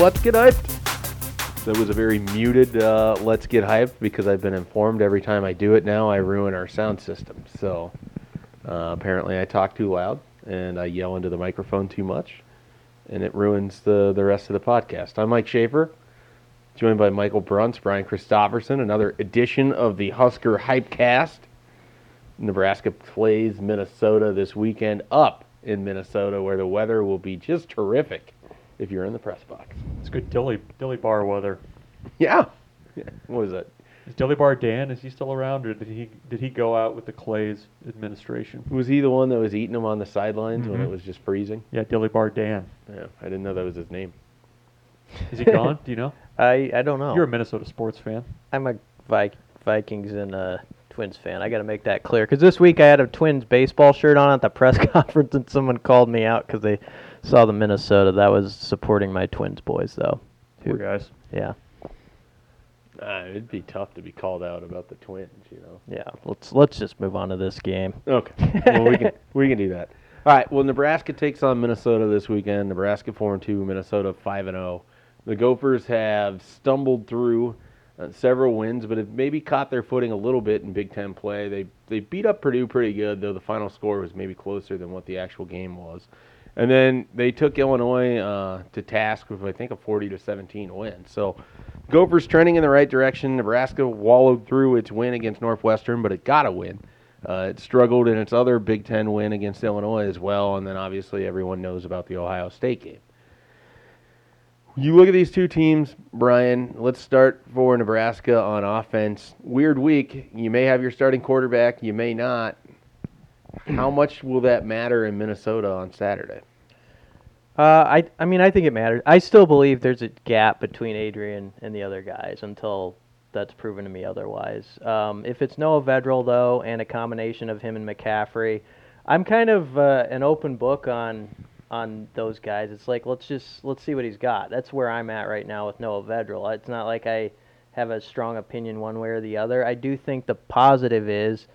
let's get hyped. That was a very muted uh, let's get hyped because I've been informed every time I do it now I ruin our sound system. So uh, apparently I talk too loud and I yell into the microphone too much and it ruins the, the rest of the podcast. I'm Mike Schaefer, joined by Michael Bruntz, Brian Christopherson, another edition of the Husker Hypecast. Nebraska plays Minnesota this weekend up in Minnesota where the weather will be just terrific if you're in the press box. It's good dilly dilly bar weather. Yeah. What was it? Is dilly bar Dan? Is he still around, or did he did he go out with the Claeys administration? Was he the one that was eating them on the sidelines when it was just freezing? Yeah, dilly bar Dan. Yeah, I didn't know that was his name. Is he gone? Do you know? I I don't know. You're a Minnesota sports fan. I'm a Vi- Vikings and uh, Twins fan. I got to make that clear because this week I had a Twins baseball shirt on at the press conference, and someone called me out because they saw the Minnesota. That was supporting my Twins boys, though. Poor guys. Yeah, Uh, it'd be tough to be called out about the Twins, you know. yeah. Let's let's just move on to this game. Okay. Well, we can we can do that. All right. Well, Nebraska takes on Minnesota this weekend. Nebraska four and two, Minnesota five and zero. The Gophers have stumbled through uh, several wins, but have maybe caught their footing a little bit in Big Ten play. They they beat up Purdue pretty good, though the final score was maybe closer than what the actual game was. And then they took Illinois uh, to task with I think a 40 to 17 win. So Gophers trending in the right direction. Nebraska wallowed through its win against Northwestern, but it got a win. Uh, it struggled in its other Big Ten win against Illinois as well, and then obviously everyone knows about the Ohio State game. You look at these two teams, Brian. Let's start for Nebraska on offense. Weird week. You may have your starting quarterback, you may not. How much will that matter in Minnesota on Saturday? Uh, I I mean I think it matters. I still believe there's a gap between Adrian and the other guys until that's proven to me otherwise. Um, if it's Noah Vedral though, and a combination of him and McCaffrey, I'm kind of uh, an open book on on those guys. It's like let's just let's see what he's got. That's where I'm at right now with Noah Vedral. It's not like I have a strong opinion one way or the other. I do think the positive is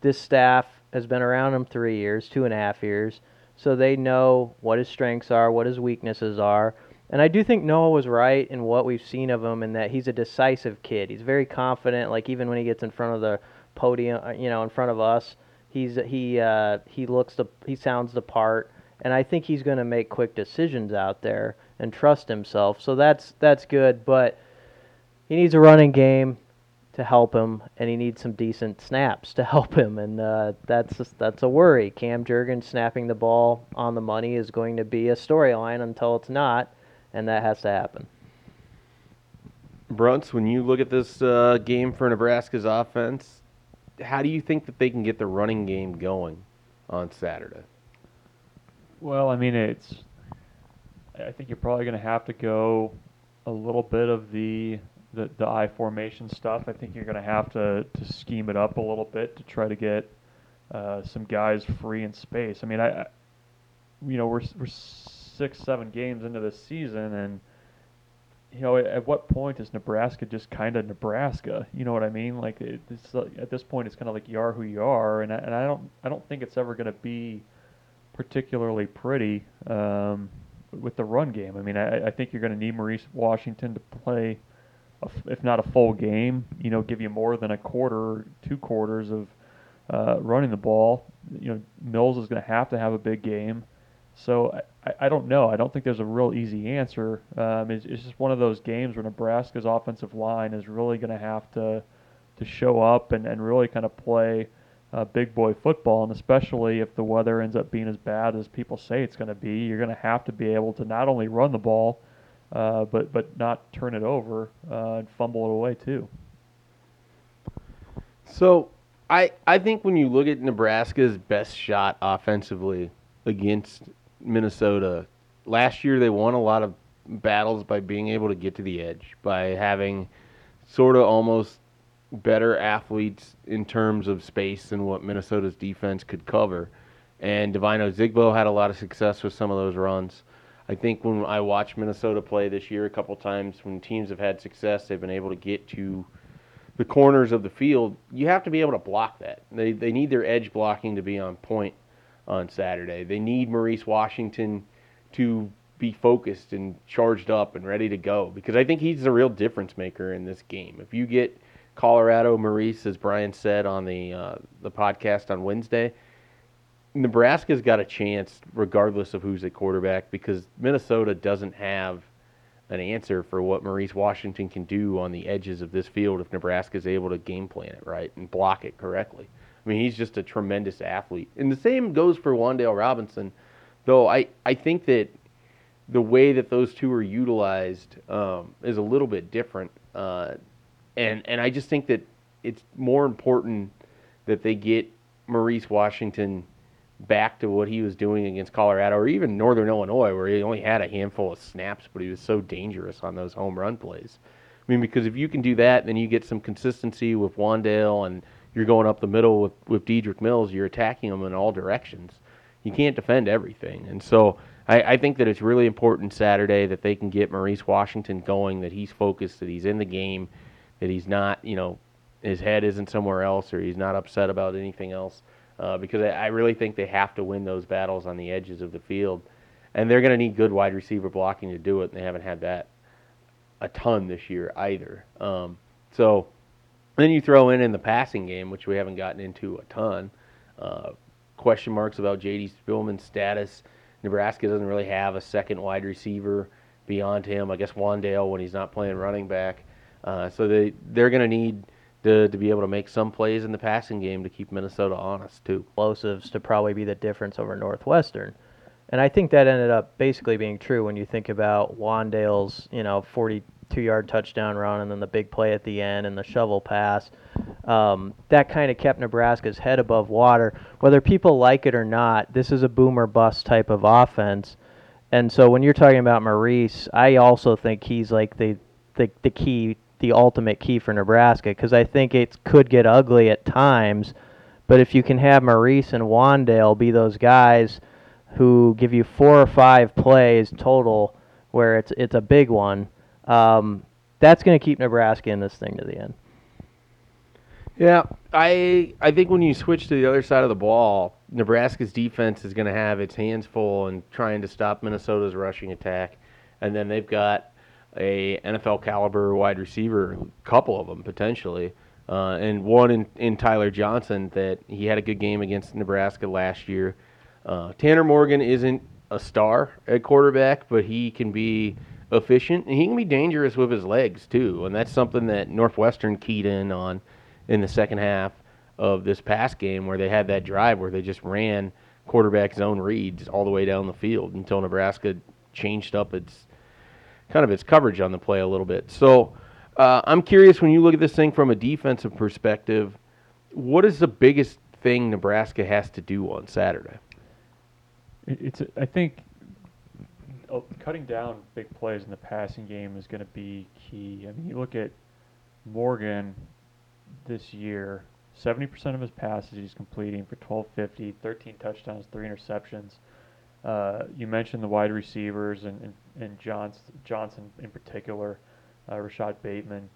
this staff has been around him three years, two and a half years so they know what his strengths are, what his weaknesses are. And I do think Noah was right in what we've seen of him, in that he's a decisive kid. He's very confident. Like even when he gets in front of the podium, uh, you know, in front of us, he's he uh, he looks the he sounds the part. And I think he's going to make quick decisions out there and trust himself. So that's that's good. But he needs a running game to help him, and he needs some decent snaps to help him, and uh, that's just, that's a worry. Cam Jurgens snapping the ball on the money is going to be a storyline until it's not, and that has to happen. Bruntz, when you look at this uh, game for Nebraska's offense, how do you think that they can get the running game going on Saturday? Well, I mean, it's. I think you're probably going to have to go a little bit of the the, the I formation stuff. I think you're going to have to to scheme it up a little bit to try to get uh, some guys free in space. I mean, I, I you know, we're we're six seven games into this season, and you know, at, at what point is Nebraska just kind of Nebraska? You know what I mean? Like, it, it's like, at this point, it's kind of like you are who you are, and I, and I don't I don't think it's ever going to be particularly pretty um, with the run game. I mean, I, I think you're going to need Maurice Washington to play, if not a full game, you know, give you more than a quarter, two quarters of uh, running the ball. You know, Mills is going to have to have a big game. So I, I don't know. I don't think there's a real easy answer. Um, it's, it's just one of those games where Nebraska's offensive line is really going to have to to show up and, and really kind of play uh, big boy football, and especially if the weather ends up being as bad as people say it's going to be, you're going to have to be able to not only run the ball, uh, but but not turn it over uh, and fumble it away too. So I I think when you look at Nebraska's best shot offensively against Minnesota, last year they won a lot of battles by being able to get to the edge, by having sort of almost better athletes in terms of space than what Minnesota's defense could cover. And Devine Ozigbo had a lot of success with some of those runs. I think when I watched Minnesota play this year a couple times, when teams have had success, they've been able to get to the corners of the field. You have to be able to block that. They they need their edge blocking to be on point on Saturday. They need Maurice Washington to be focused and charged up and ready to go because I think he's the real difference maker in this game. If you get Colorado Maurice, as Brian said on the uh, the podcast on Wednesday, Nebraska's got a chance regardless of who's at quarterback because Minnesota doesn't have an answer for what Maurice Washington can do on the edges of this field if Nebraska's able to game plan it right and block it correctly. I mean, he's just a tremendous athlete. And the same goes for Wan'Dale Robinson, though I, I think that the way that those two are utilized um, is a little bit different. Uh, and, and I just think that it's more important that they get Maurice Washington back to what he was doing against Colorado or even Northern Illinois, where he only had a handful of snaps, but he was so dangerous on those home run plays. I mean, because if you can do that, then you get some consistency with Wan'Dale and you're going up the middle with, with Dedrick Mills, you're attacking them in all directions. You can't defend everything. And so I, I think that it's really important Saturday that they can get Maurice Washington going, that he's focused, that he's in the game, that he's not, you know, his head isn't somewhere else or he's not upset about anything else uh, because I, really think they have to win those battles on the edges of the field, and they're going to need good wide receiver blocking to do it, and they haven't had that a ton this year either. Um, so then you throw in in the passing game, which we haven't gotten into a ton. Uh, question marks about J.D. Spielman's status. Nebraska doesn't really have a second wide receiver beyond him. I guess Wan'Dale when he's not playing running back. Uh, so they they're going to need to, to be able to make some plays in the passing game to keep Minnesota honest too. Explosives to probably be the difference over Northwestern. And I think that ended up basically being true when you think about Wan'Dale's, you know, 42-yard touchdown run and then the big play at the end and the shovel pass. Um, that kind of kept Nebraska's head above water. Whether people like it or not, this is a boomer bust type of offense. And so when you're talking about Maurice, I also think he's like the the, the key the ultimate key for Nebraska because I think it could get ugly at times. But if you can have Maurice and Wan'Dale be those guys who give you four or five plays total, where it's it's a big one, um, that's going to keep Nebraska in this thing to the end. Yeah, I I think when you switch to the other side of the ball, Nebraska's defense is going to have its hands full in trying to stop Minnesota's rushing attack, and then they've got a NFL caliber wide receiver, a couple of them potentially, uh, and one in, in Tyler Johnson that he had a good game against Nebraska last year. Uh, Tanner Morgan isn't a star at quarterback, but he can be efficient and he can be dangerous with his legs too, and that's something that Northwestern keyed in on in the second half of this past game where they had that drive where they just ran quarterback zone reads all the way down the field until Nebraska changed up its kind of its coverage on the play a little bit. So uh, I'm curious when you look at this thing from a defensive perspective, what is the biggest thing Nebraska has to do on Saturday? It's I think oh, cutting down big plays in the passing game is going to be key. I mean, you look at Morgan this year, 70% of his passes he's completing for 1250, 13 touchdowns, 3 interceptions. Uh, you mentioned the wide receivers and, and, and Johnson, Johnson in particular, uh, Rashod Bateman.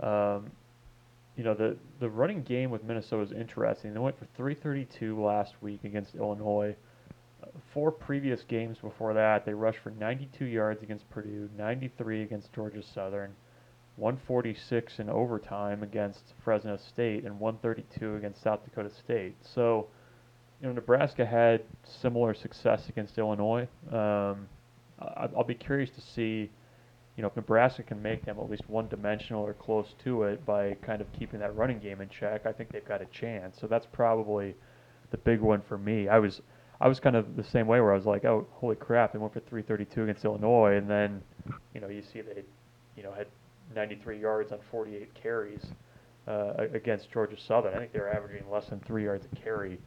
Um, you know, the, the running game with Minnesota is interesting. They went for 332 last week against Illinois. Four previous games before that, they rushed for 92 yards against Purdue, 93 against Georgia Southern, 146 in overtime against Fresno State, and 132 against South Dakota State. So, you know, Nebraska had similar success against Illinois. Um, I, will be curious to see, you know, if Nebraska can make them at least one-dimensional or close to it by kind of keeping that running game in check. I think they've got a chance. So that's probably the big one for me. I was, I was kind of the same way where I was like, oh, holy crap, they went for 332 against Illinois, and then, you know, you see they, you know, had 93 yards on 48 carries uh, against Georgia Southern. I think they were averaging less than three yards a carry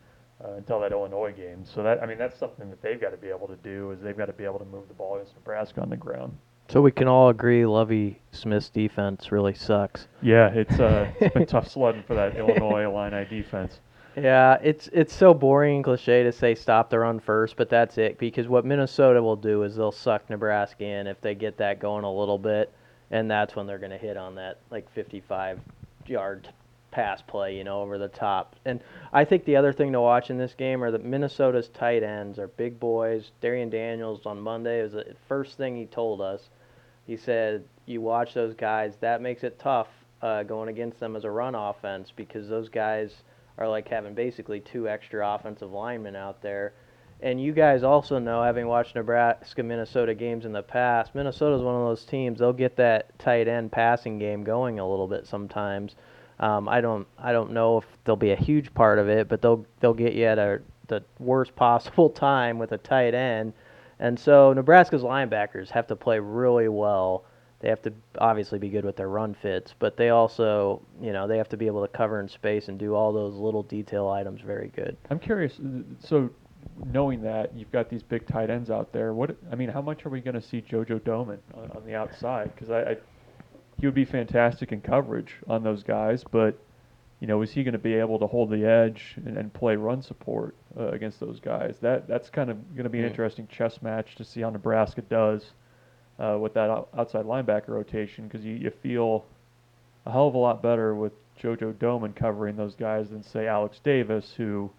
uh, until that Illinois game. So that I mean that's something that they've got to be able to do is they've got to be able to move the ball against Nebraska on the ground. So we can all agree Lovie Smith's defense really sucks. Yeah, it's uh, it's been tough sledding for that Illinois Illini defense. Yeah, it's it's so boring and cliche to say stop the run first, but that's it because what Minnesota will do is they'll suck Nebraska in if they get that going a little bit, and that's when they're going to hit on that like 55 yard pass play, you know, over the top. And I think the other thing to watch in this game are that Minnesota's tight ends are big boys. Darrion Daniels on Monday was the first thing he told us. He said, "You watch those guys. That makes it tough uh, going against them as a run offense because those guys are like having basically two extra offensive linemen out there." And you guys also know, having watched Nebraska Minnesota games in the past, Minnesota's one of those teams. They'll get that tight end passing game going a little bit sometimes. Um, I don't I don't know if they'll be a huge part of it, but they'll they'll get you at a the worst possible time with a tight end. And so Nebraska's linebackers have to play really well. They have to obviously be good with their run fits, but they also, you know, they have to be able to cover in space and do all those little detail items very good. I'm curious. uh, So, knowing that you've got these big tight ends out there, what I mean, how much are we going to see JoJo Domann on, on the outside? Because I, I, he would be fantastic in coverage on those guys, but you know, is he going to be able to hold the edge and, and play run support uh, against those guys? That that's kind of going to be an Hmm. interesting chess match to see how Nebraska does uh, with that outside linebacker rotation because you, you feel a hell of a lot better with JoJo Domann covering those guys than say Alex Davis, who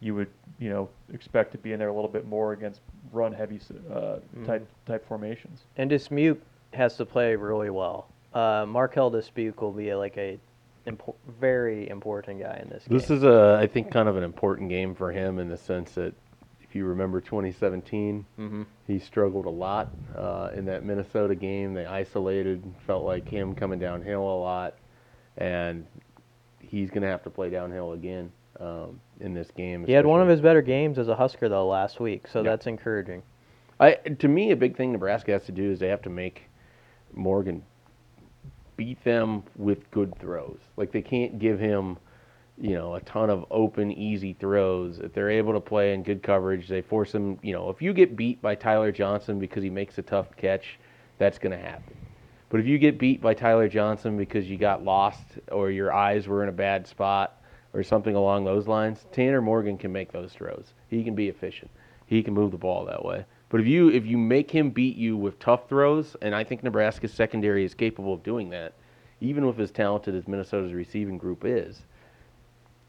you would you know expect to be in there a little bit more against run heavy uh, type type formations. And Dismuke has to play really well. Uh, Marquel Dismuke will be like a impo- very important guy in this game. This is a, I think, kind of an important game for him in the sense that if you remember 2017, Mhm. he struggled a lot uh, in that Minnesota game. They isolated, felt like him coming downhill a lot, and he's going to have to play downhill again um, in this game. He had one of his better games as a Husker though last week, so Yeah. that's encouraging. I, to me, a big thing Nebraska has to do is they have to make Morgan beat them with good throws. Like they can't give him, you know, a ton of open, easy throws. If they're able to play in good coverage, they force him. You know, if you get beat by Tyler Johnson because he makes a tough catch, that's going to happen. But if you get beat by Tyler Johnson because you got lost or your eyes were in a bad spot or something along those lines, Tanner Morgan can make those throws. He can be efficient. He can move the ball that way. But if you if you make him beat you with tough throws, and I think Nebraska's secondary is capable of doing that, even with as talented as Minnesota's receiving group is,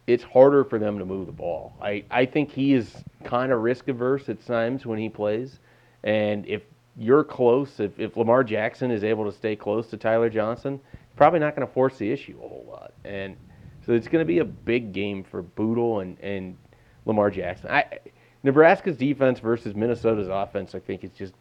it's harder for them to move the ball. I, I think he is kind of risk averse at times when he plays. And if you're close, if, if Lamar Jackson is able to stay close to Tyler Johnson, probably not going to force the issue a whole lot. And so it's going to be a big game for Bootle and, and Lamar Jackson. I, Nebraska's defense versus Minnesota's offense, I think, is just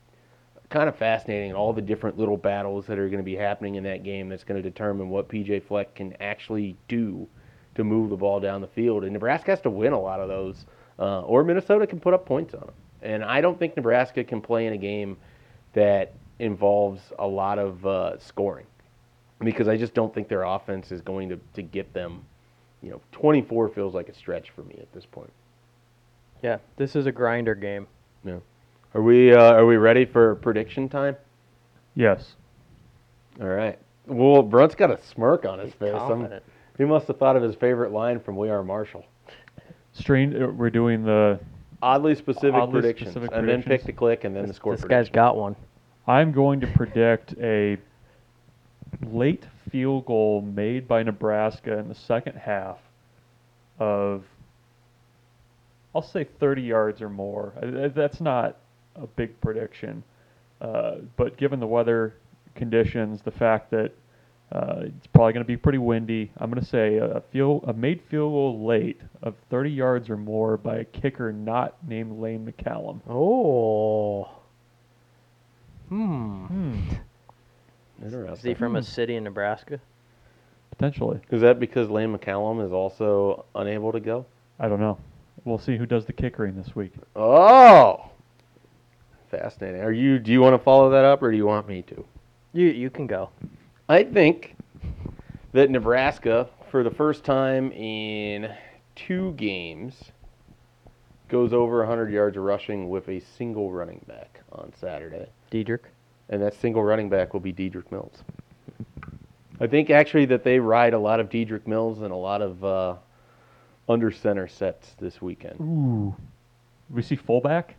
kind of fascinating. All the different little battles that are going to be happening in that game that's going to determine what PJ Fleck can actually do to move the ball down the field. And Nebraska has to win a lot of those, uh, or Minnesota can put up points on them. And I don't think Nebraska can play in a game that involves a lot of uh, scoring because I just don't think their offense is going to, to get them. You know, 24 feels like a stretch for me at this point. Yeah, this is a grinder game. Yeah. Are we uh, are we ready for prediction time? Yes. All right. Well, Brunt's got a smirk on his face. I'm- confident. he must have thought of his favorite line from We Are Marshall. Strange. uh, We're doing the. Oddly specific Oddly predictions, specific and then pick predictions. the click, and then the score. this guy's prediction. got one. I'm going to predict a late field goal made by Nebraska in the second half of, I'll say 30 yards or more. That's not a big prediction, uh, but given the weather conditions, the fact that uh, it's probably going to be pretty windy, I'm going to say a field, a made field goal late of 30 yards or more by a kicker not named Lane McCallum. Oh. Hmm. Hmm. Is he Interesting. from a city in Nebraska? Potentially. Is that because Lane McCallum is also unable to go? I don't know. We'll see who does the kickering this week. Oh, fascinating. Are you? Do you want to follow that up, or do you want me to? You you can go. I think that Nebraska, for the first time in two games, goes over 100 yards rushing with a single running back on Saturday. Dedrick. and that single running back will be Dedrick Mills. I think actually that they ride a lot of Dedrick Mills and a lot of uh, under center sets this weekend. Ooh. We see fullback?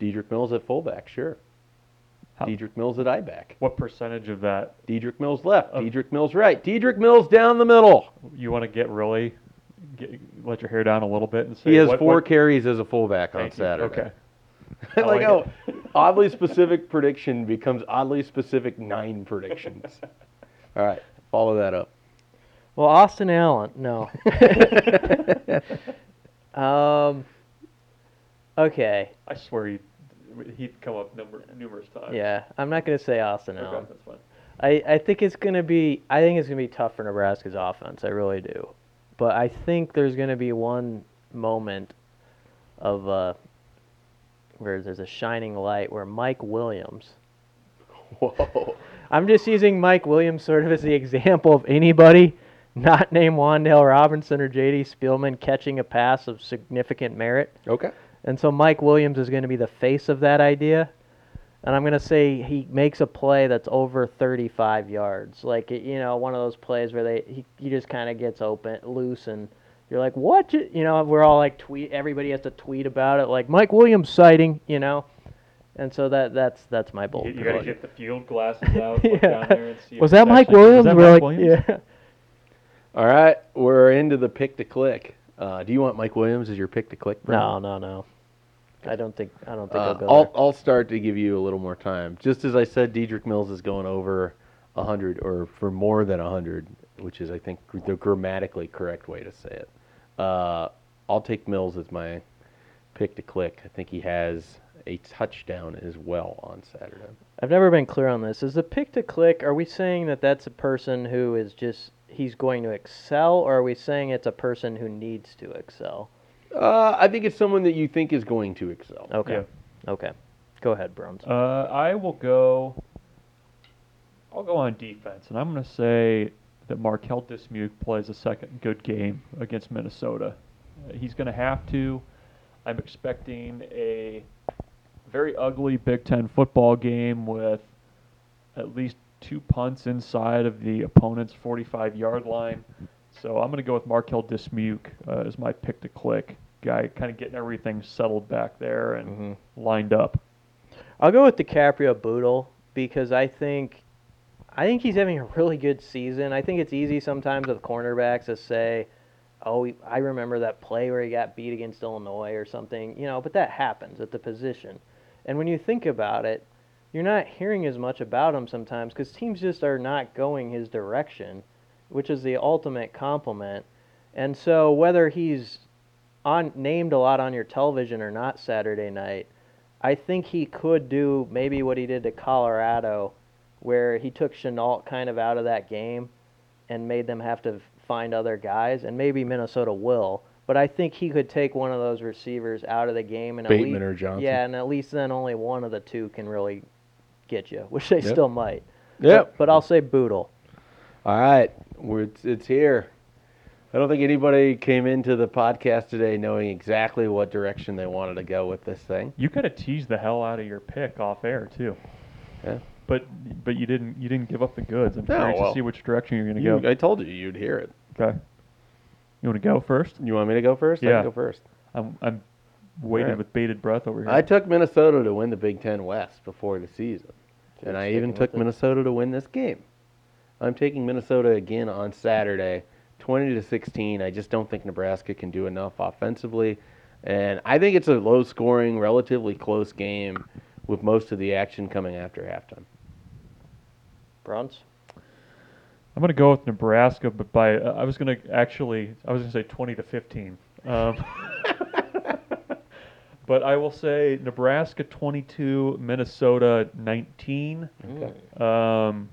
Dedrick Mills at fullback, sure. How- Dedrick Mills at I back. What percentage of that Dedrick Mills left. Of- Dedrick Mills right. Dedrick Mills down the middle. you want to get really get, let your hair down a little bit and say He has what, four what- carries as a fullback on. Saturday. Okay. Like like oh, how oddly specific prediction becomes oddly specific nine predictions. All right, follow that up. Well, Austin Allen, no. um. Okay. I swear he he'd come up number numerous times. Yeah, I'm not gonna say Austin Okay, Allen. that's fine. I, I think it's gonna be I think it's gonna be tough for Nebraska's offense. I really do, but I think there's gonna be one moment of uh, where there's a shining light where Mike Williams. Whoa. I'm just using Mike Williams sort of as the example of anybody not named Wan'Dale Robinson or J.D. Spielman catching a pass of significant merit. Okay. And so Mike Williams is going to be the face of that idea. And I'm going to say he makes a play that's over 35 yards. Like, you know, one of those plays where they he, he just kind of gets open, loose, and you're like, what? You know, we're all like, tweet, everybody has to tweet about it, like, Mike Williams sighting, you know? And so that that's that's my bold You, you got to get the field glasses out, look down there, and see. Was that Mike Williams? Was that We're Mike like, Williams? yeah. All right, we're into the pick to click. Uh, do you want Mike Williams as your pick to click? No, no, no. I don't think I don't think Uh, I'll go I'll, there. I'll start to give you a little more time. Just as I said, Dedrick Mills is going over 100 or for more than 100, which is, I think, the grammatically correct way to say it. Uh, I'll take Mills as my pick to click. I think he has a touchdown as well on Saturday. I've never been clear on this. Is the pick to click? Are we saying that that's a person who is just he's going to excel, or are we saying it's a person who needs to excel? Uh, I think it's someone that you think is going to excel. Okay. Okay. Go ahead, Bruns. Uh, I will go. I'll go on defense, and I'm going to say that Marquel Dismuke plays a second good game against Minnesota. Uh, he's going to have to. I'm expecting a very ugly Big Ten football game with at least two punts inside of the opponent's 45 yard line. So I'm going to go with Marquel Dismuke uh, as my pick to click guy, kind of getting everything settled back there and Mhm. lined up. I'll go with DiCaprio Bootle because I think I think he's having a really good season. I think it's easy sometimes with cornerbacks to say, "Oh, I remember that play where he got beat against Illinois or something," you know, but that happens at the position. And when you think about it, you're not hearing as much about him sometimes because teams just are not going his direction, which is the ultimate compliment. And so whether he's on named a lot on your television or not Saturday night, I think he could do maybe what he did to Colorado, where he took Shenault kind of out of that game and made them have to find other guys, and maybe Minnesota will. But I think he could take one of those receivers out of the game and at Bateman least, or Johnson. Yeah, and at least then only one of the two can really get you, which they Yep. still might. Yep. But, but I'll say Bootle. All right, we're, it's, it's here. I don't think anybody came into the podcast today knowing exactly what direction they wanted to go with this thing. You could have teased the hell out of your pick off air too. Yeah. But but you didn't you didn't give up the goods. I'm No, curious well, to see which direction you're going to You- go. I told you you'd hear it. Okay. You want to go first? You want me to go first? I Yeah. can go first. I'm I'm waiting Alright. with bated breath over here. I took Minnesota to win the Big Ten West before the season, and I even took with it. Minnesota to win this game. I'm taking Minnesota again on Saturday, 20 to 16. I just don't think Nebraska can do enough offensively, and I think it's a low-scoring, relatively close game, with most of the action coming after halftime. Bruns. I'm going to go with Nebraska, but by uh, I was going to actually I was going to say 20 to 15. Um, but I will say Nebraska 22, Minnesota 19. Mm. Um,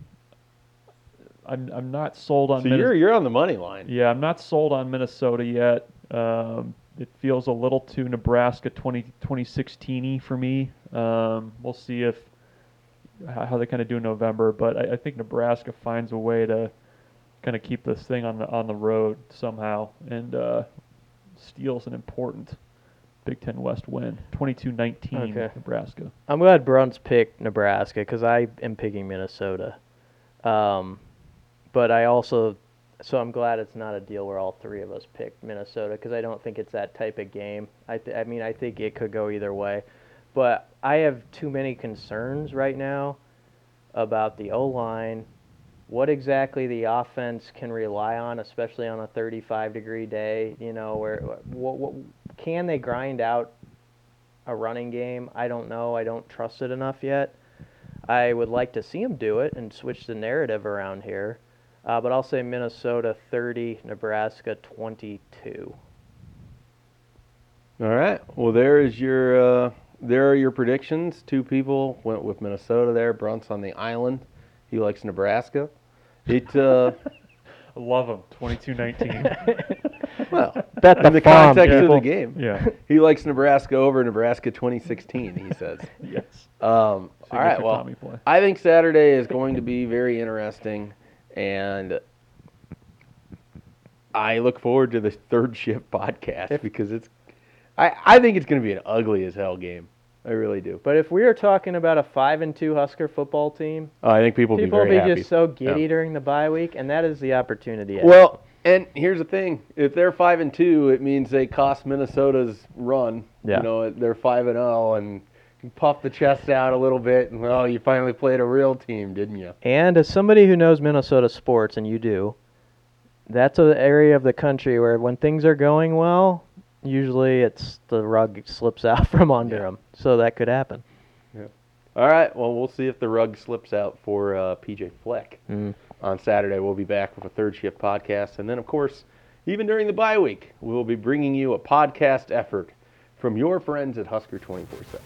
I'm I'm not sold on So Minnes- you're you're on the money line. Yeah, I'm not sold on Minnesota yet. Um, it feels a little too Nebraska 20, 2016 for me. Um, we'll see if how, how they kind of do in November, but I, I think Nebraska finds a way to kind of keep this thing on the on the road somehow and uh, steals an important Big Ten West win, 22-19 Okay. Nebraska. I'm glad Bruns picked Nebraska because I am picking Minnesota. Um, but I also, so I'm glad it's not a deal where all three of us picked Minnesota because I don't think it's that type of game. I, th- I mean, I think it could go either way. but I have too many concerns right now about the O line, what exactly the offense can rely on, especially on a 35 degree day. You know, where what, what can they grind out a running game? I don't know. I don't trust it enough yet. I would like to see them do it and switch the narrative around here. Uh, but I'll say Minnesota 30, Nebraska 22. All right. Well, there is your. Uh, there are your predictions. Two people went with Minnesota there. Brunt's on the island. He likes Nebraska. It. Uh, love him. 22-19. well, Bet the in the farm, context of the game. yeah. He likes Nebraska over Nebraska 2016. He says. Yes. Um, all right. Well, I think Saturday is going to be very interesting, and I look forward to the third shift podcast If- because it's. I, I think it's going to be an ugly as hell game. I really do. But if we are talking about a five and two Husker football team, Oh, I think people will be people will very be happy. just so giddy Yeah. during the bye week, and that is the opportunity. Well, and here's the thing: if they're five and two, it means they cost Minnesota's run. Yeah. You know, they're five and zero, and you puff the chest out a little bit, and well, you finally played a real team, didn't you? And as somebody who knows Minnesota sports, and you do, that's an area of the country where when things are going well, usually it's the rug slips out from under Yeah. them. So that could happen. Yeah. All right. Well, we'll see if the rug slips out for uh, PJ Fleck Mm. on Saturday. We'll be back with a third shift podcast, and then, of course, even during the bye week, we'll be bringing you a podcast effort from your friends at Husker twenty four seven.